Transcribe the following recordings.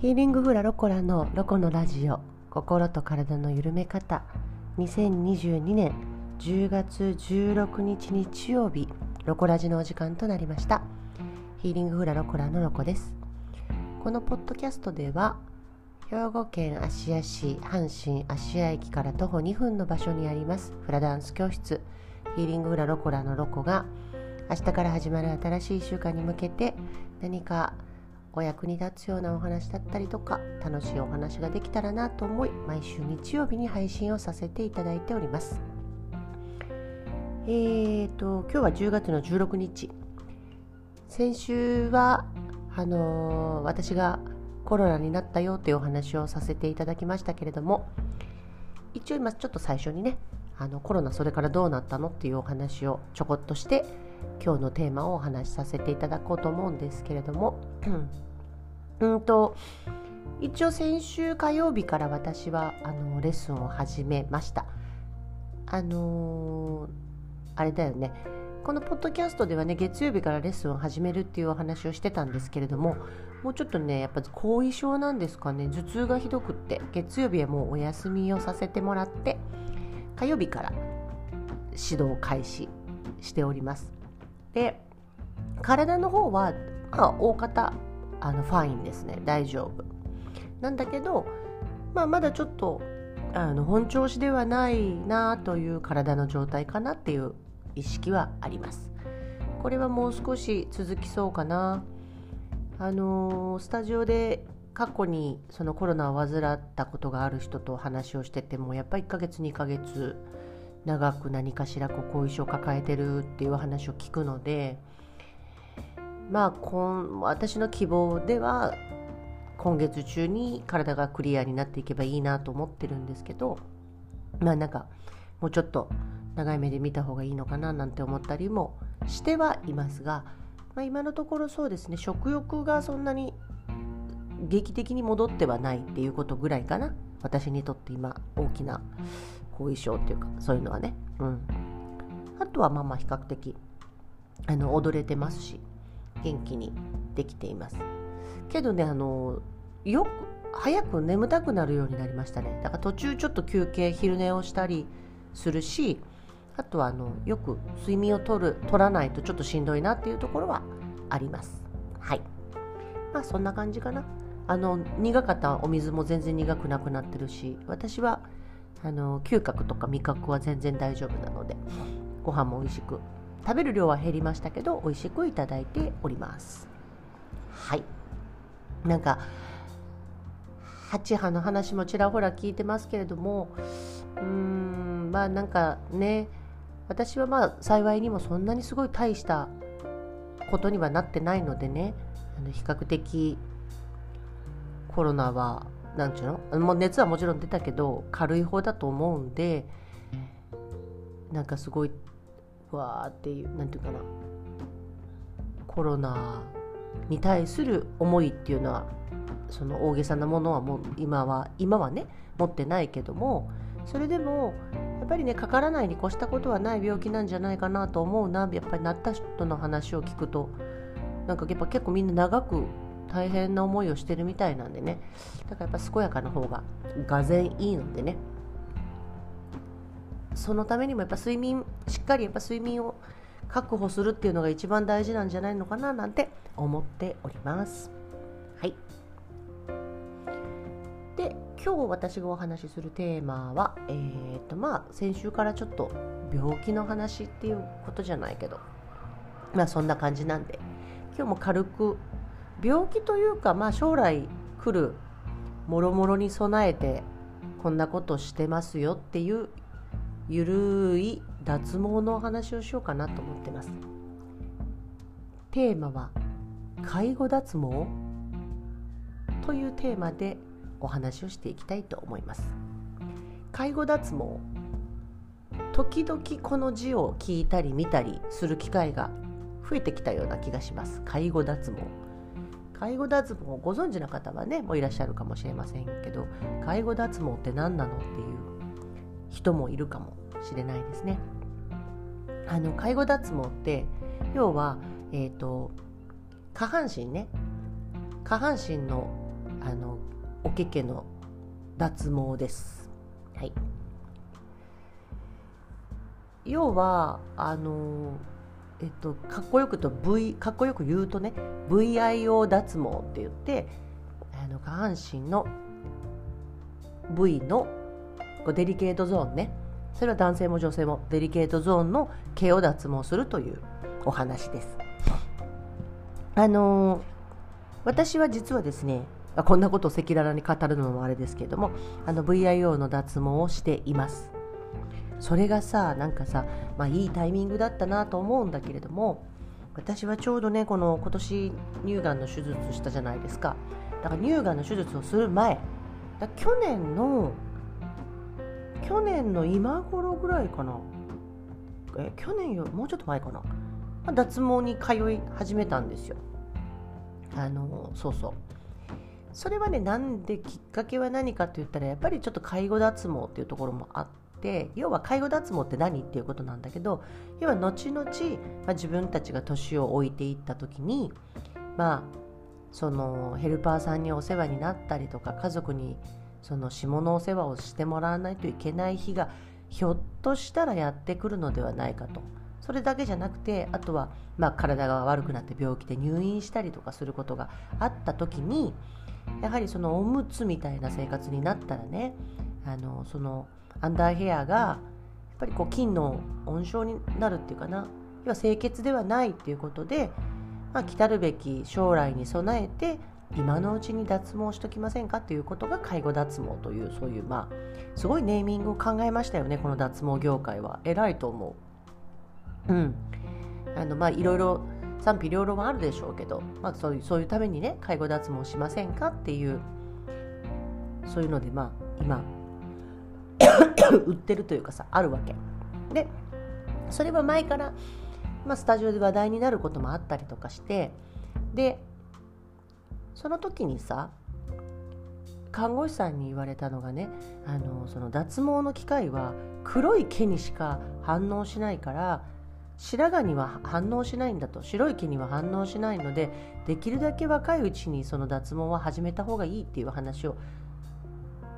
ヒーリングフラロコラのロコのラジオ心と体の緩め方。2022年10月16日日曜日ロコラジのお時間となりました。ヒーリングフラロコラのロコです。このポッドキャストでは兵庫県芦屋市阪神芦屋駅から徒歩2分の場所にありますフラダンス教室ヒーリングフラロコラのロコが明日から始まる新しい週間に向けて何かお役に立つようなお話だったりとか楽しいお話ができたらなと思い毎週日曜日に配信をさせていただいております。えーと今日は10月の16日。先週はあのー、私がコロナになったよというお話をさせていただきましたけれども一応今ちょっと最初にねあのコロナそれからどうなったのっていうお話をちょこっとして今日のテーマをお話しさせていただこうと思うんですけれども。うんと一応先週火曜日から私はあのレッスンを始めました。あのー、あれだよね。このポッドキャストではね月曜日からレッスンを始めるっていうお話をしてたんですけれどももうちょっとねやっぱ後遺症なんですかね。頭痛がひどくって月曜日はもうお休みをさせてもらって火曜日から指導開始しておりますで体の方は、まあ、大方あのファインですね。大丈夫。なんだけど、まあ、まだちょっとあの本調子ではないなという体の状態かなっていう意識はあります。これはもう少し続きそうかな。あのー、スタジオで過去にそのコロナを患ったことがある人と話をしててもやっぱり1ヶ月2ヶ月長く何かしらこう後遺症を抱えてるっていう話を聞くのでまあこ私の希望では今月中に体がクリアになっていけばいいなと思ってるんですけどまあなんかもうちょっと長い目で見た方がいいのかななんて思ったりもしてはいますが、まあ、今のところそうですね食欲がそんなに劇的に戻ってはないっていうことぐらいかな私にとって今大きな後遺症っていうかそういうのはね、うん、あとはまあまあ比較的あの踊れてますし元気にできています。けどねあのよく早く眠たくなるようになりましたね。だから途中ちょっと休憩昼寝をしたりするしあとはあのよく睡眠をとる取らないとちょっとしんどいなっていうところはあります。はい。まあそんな感じかな。あの苦かったお水も全然苦くなくなってるし私はあの嗅覚とか味覚は全然大丈夫なのでご飯も美味しく食べる量は減りましたけど美味しくいただいております。はい。なんか8波の話もちらほら聞いてますけれどもうーんまあなんかね私はまあ幸いにもそんなにすごい大したことにはなってないのでねあの比較的コロナはなんちゅうの？もう熱はもちろん出たけど軽い方だと思うんでなんかすごいわーっていうなんていうかな。コロナに対する思いっていうのはその大げさなものはもう今は今はね持ってないけどもそれでもやっぱりねかからないに越したことはない病気なんじゃないかなと思うなやっぱりなった人の話を聞くとなんかやっぱ結構みんな長く大変な思いをしてるみたいなんでね。だからやっぱ健やかな方ががぜんいいのでね。そのためにもやっぱ睡眠しっかりやっぱ睡眠を確保するっていうのが一番大事なんじゃないのかななんて思っております。はい。で今日私がお話しするテーマはえー、っとまあ先週からちょっと病気の話っていうことじゃないけど。まあそんな感じなんで。今日も軽く病気というか、まあ、将来来るもろもろに備えてこんなことしてますよっていうゆるい脱毛のお話をしようかなと思ってます。テーマは介護脱毛？というテーマでお話をしていきたいと思います。介護脱毛？時々この字を聞いたり見たりする機会が増えてきたような気がします。介護脱毛。介護脱毛をご存知の方はねもういらっしゃるかもしれませんけど介護脱毛って何なのっていう人もいるかもしれないですね。あの介護脱毛って要は、えーと、下半身ね下半身の、あのおけけの脱毛です。はい、要はあのえっとかっこよくと V かっこよく言うとね VIO 脱毛って言ってあの下半身の部位のこうデリケートゾーンねそれは男性も女性もデリケートゾーンの毛を脱毛するというお話です。あの私は実はですねこんなことを赤裸々に語るのもあれですけれどもあの VIO の脱毛をしていますそれがさなんかさ、まあ、いいタイミングだったなと思うんだけれども私はちょうどねこの今年乳がんの手術したじゃないですか。だから乳がんの手術をする前だ去年の去年の今頃ぐらいかな。え去年よりもうちょっと前かな、まあ脱毛に通い始めたんですよ。あのそうそう。それはねなんできっかけは何かって言ったらやっぱりちょっと介護脱毛っていうところもあって要は介護脱毛って何っていうことなんだけど要は後々、まあ、自分たちが年を置いていった時にまあそのヘルパーさんにお世話になったりとか家族にその下のお世話をしてもらわないといけない日がひょっとしたらやってくるのではないかと。それだけじゃなくてあとは、まあ、体が悪くなって病気で入院したりとかすることがあった時にやはりそのおむつみたいな生活になったらねあのそのアンダーヘアがやっぱりこう菌の温床になるっていうかな。要は清潔ではないっていうことで、まあ、来たるべき将来に備えて今のうちに脱毛しときませんかっていうことが介護脱毛というそういうまあすごいネーミングを考えましたよねこの脱毛業界は。偉いと思う。うん。あのまあいろいろ賛否両論あるでしょうけど、まあ、そういうそういうためにね介護脱毛しませんかっていうそういうのでまあ今売ってるというかさあるわけ。でそれは前から、まあ、スタジオで話題になることもあったりとかしてでその時にさ看護師さんに言われたのがねあのその脱毛の機械は黒い毛にしか反応しないから白髪には反応しないんだと。白い毛には反応しないのでできるだけ若いうちにその脱毛は始めた方がいいっていう話を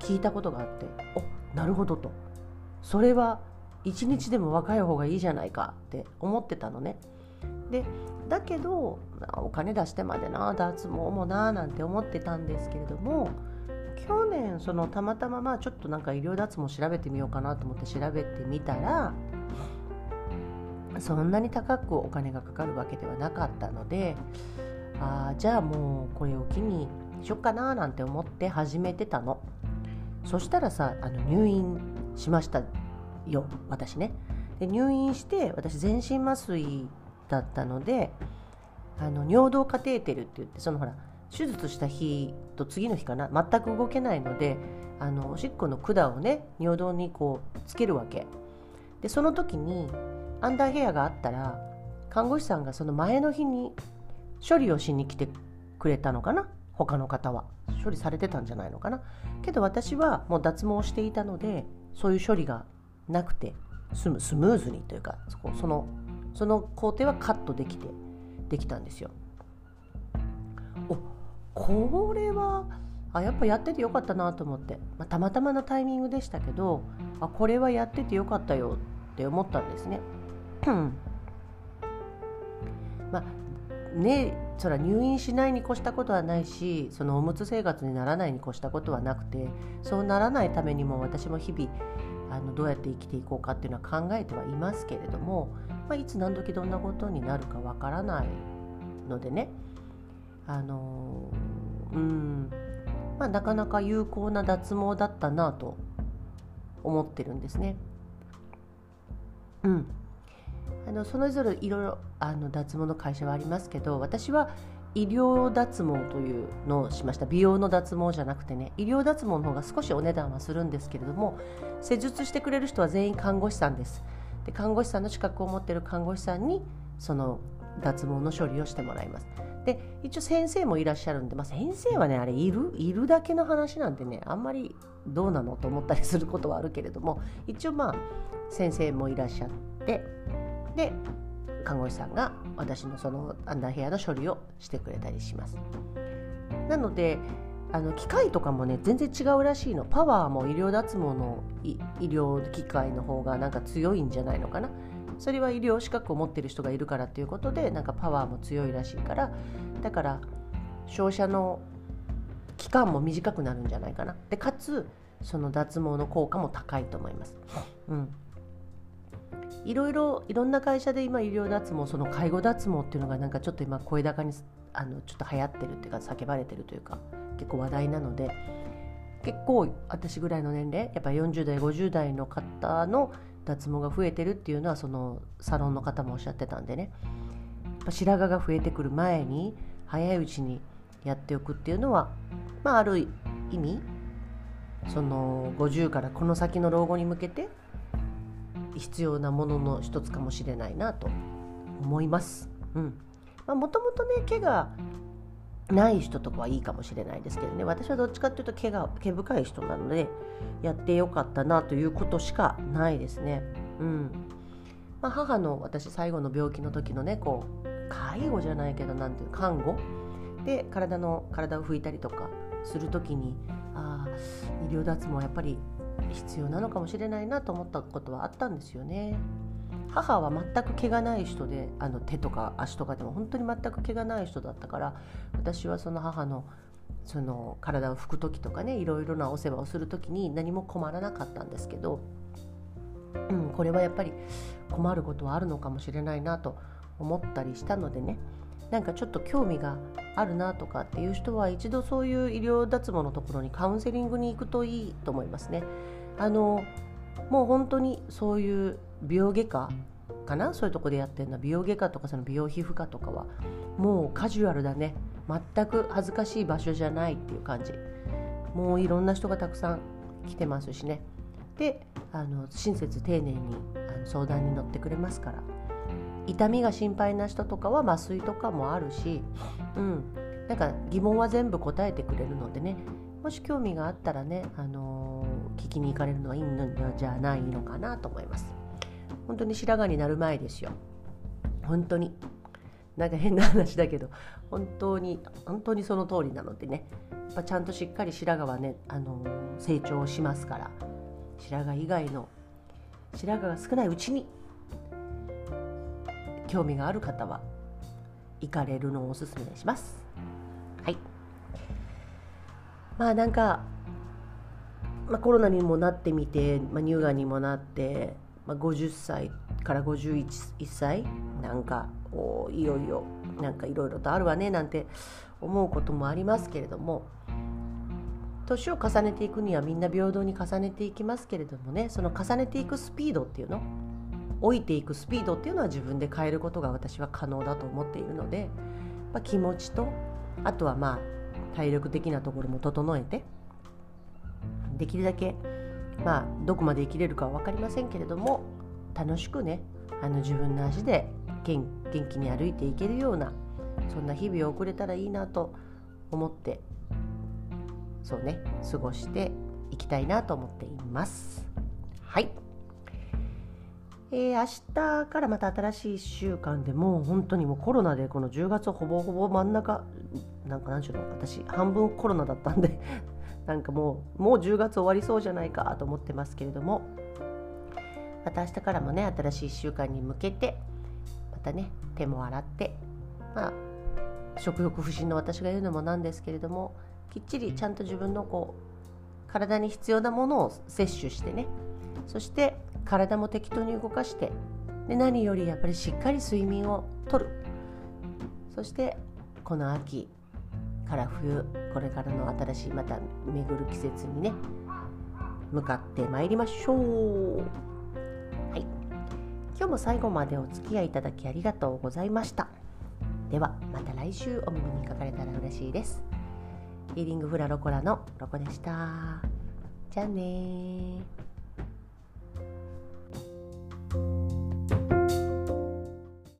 聞いたことがあっておなるほどと。それは一日でも若い方がいいじゃないかって思ってたのね。でだけどお金出してまでな脱毛もななんて思ってたんですけれども去年そのたまたままあちょっとなんか医療脱毛調べてみようかなと思って調べてみたらそんなに高くお金がかかるわけではなかったのであじゃあもうこれを機にしよっかななんて思って始めてたの。そしたらさあの入院しましたよ私ね。で入院して私全身麻酔だったのであの尿道カテーテルって言ってそのほら手術した日と次の日かな全く動けないのであのおしっこの管をね尿道にこうつけるわけ。でその時にアンダーヘアがあったら看護師さんがその前の日に処理をしに来てくれたのかな。他の方は処理されてたんじゃないのかなけど私はもう脱毛していたのでそういう処理がなくてスムスムーズにというかそこそのその工程はカットできてできたんですよ。おこれはあやっぱやっててよかったなと思って、まあ、たまたまのタイミングでしたけどあこれはやっててよかったよって思ったんですね。まあねそら入院しないに越したことはないしそのおむつ生活にならないに越したことはなくてそうならないためにも私も日々あのどうやって生きていこうかっていうのは考えてはいますけれども、まあ、いつ何時どんなことになるかわからないのでね。あのうん。まあ、なかなか有効な脱毛だったなと思ってるんですね。うん、あのそれぞれいろいろあの脱毛の会社はありますけど私は医療脱毛というのをしました。美容の脱毛じゃなくてね医療脱毛の方が少しお値段はするんですけれども施術してくれる人は全員看護師さんです。で看護師さんの資格を持っている看護師さんにその脱毛の処理をしてもらいます。で一応先生もいらっしゃるんで、まあ、先生はねあれいるいるだけの話なんでねあんまりどうなのと思ったりすることはあるけれども一応まあ先生もいらっしゃってで看護師さんが私のそのアンダーヘアの処理をしてくれたりします。なのであの機械とかもね全然違うらしいの。パワーも医療脱毛の医療機械の方がなんか強いんじゃないのかな。それは医療資格を持ってる人がいるからっていうことでなんかパワーも強いらしいから。だから照射の期間も短くなるんじゃないかな。でかつその脱毛の効果も高いと思います。うん。いろいろいろんな会社で今医療脱毛その介護脱毛っていうのがなんかちょっと今声高にあのちょっと流行ってるっていうか叫ばれてるというか結構話題なので結構私ぐらいの年齢やっぱ40代50代の方の脱毛が増えてるっていうのはそのサロンの方もおっしゃってたんでね。やっぱ白髪が増えてくる前に早いうちにやっておくっていうのはまあある意味その50からこの先の老後に向けて必要なものの一つかもしれないなと思います。うん。もともとね毛がない人とかはいいかもしれないですけどね。私はどっちかっていうと毛が毛深い人なのでやってよかったなということしかないですね。うん。まあ、母の私最後の病気の時のねこう介護じゃないけどなんていう看護。で体の体を拭いたりとかする時にあ医療脱毛はやっぱり必要なのかもしれないなと思ったことはあったんですよね。母は全く毛がない人であの手とか足とかでも本当に全く毛がない人だったから私はその母のその体を拭く時とかねいろいろなお世話をする時に何も困らなかったんですけど、うん、これはやっぱり困ることはあるのかもしれないなと思ったりしたのでねなんかちょっと興味があるなとかっていう人は一度そういう医療脱毛のところにカウンセリングに行くといいと思いますね。あのもう本当にそういう美容外科かな？そういうとこでやってるの。は美容外科とかその美容皮膚科とかは。もうカジュアルだね。全く恥ずかしい場所じゃないっていう感じ。もういろんな人がたくさん来てますしね。であの親切丁寧に相談に乗ってくれますから。痛みが心配な人とかは麻酔とかもあるし、うん、なんか疑問は全部答えてくれるのでね。もし興味があったらね、あの、聞きに行かれるのはいいのじゃないのかなと思います。本当に白髪になる前ですよ。本当に。なんか変な話だけど本当に本当にその通りなのでねやっぱちゃんとしっかり白髪はね、あのー、成長しますから白髪以外の白髪が少ないうちに興味がある方は行かれるのをおすすめします。はい。まあなんか、まあ、コロナにもなってみて、まあ、乳がんにもなって、まあ、50歳から51歳なんかおいよいよなんかいろいろとあるわねなんて思うこともありますけれども年を重ねていくにはみんな平等に重ねていきますけれどもねその重ねていくスピードっていうの老いていくスピードっていうのは自分で変えることが私は可能だと思っているので、まあ、気持ちとあとはまあ体力的なところも整えてできるだけまあどこまで生きれるかは分かりませんけれども楽しくねあの自分の足で元気に歩いていけるようなそんな日々を送れたらいいなと思ってそうね過ごしていきたいなと思っています。はいえー、明日からまた新しい1週間でもう本当にもうコロナでこの10月ほぼほぼ真ん中なんか何しろ私半分コロナだったんでなんかもうもう10月終わりそうじゃないかと思ってますけれども。また明日からもね新しい1週間に向けてまたね手も洗ってまあ食欲不振の私が言うのもなんですけれどもきっちりちゃんと自分のこう体に必要なものを摂取してねそして体も適当に動かしてで何よりやっぱりしっかり睡眠をとる。そしてこの秋から冬これからの新しいまた巡る季節にね向かってまいりましょう。はい。今日も最後までお付き合いいただきありがとうございました。ではまた来週お耳にかかれたら嬉しいです。ヒーリングフラロコラのロコでした。じゃあね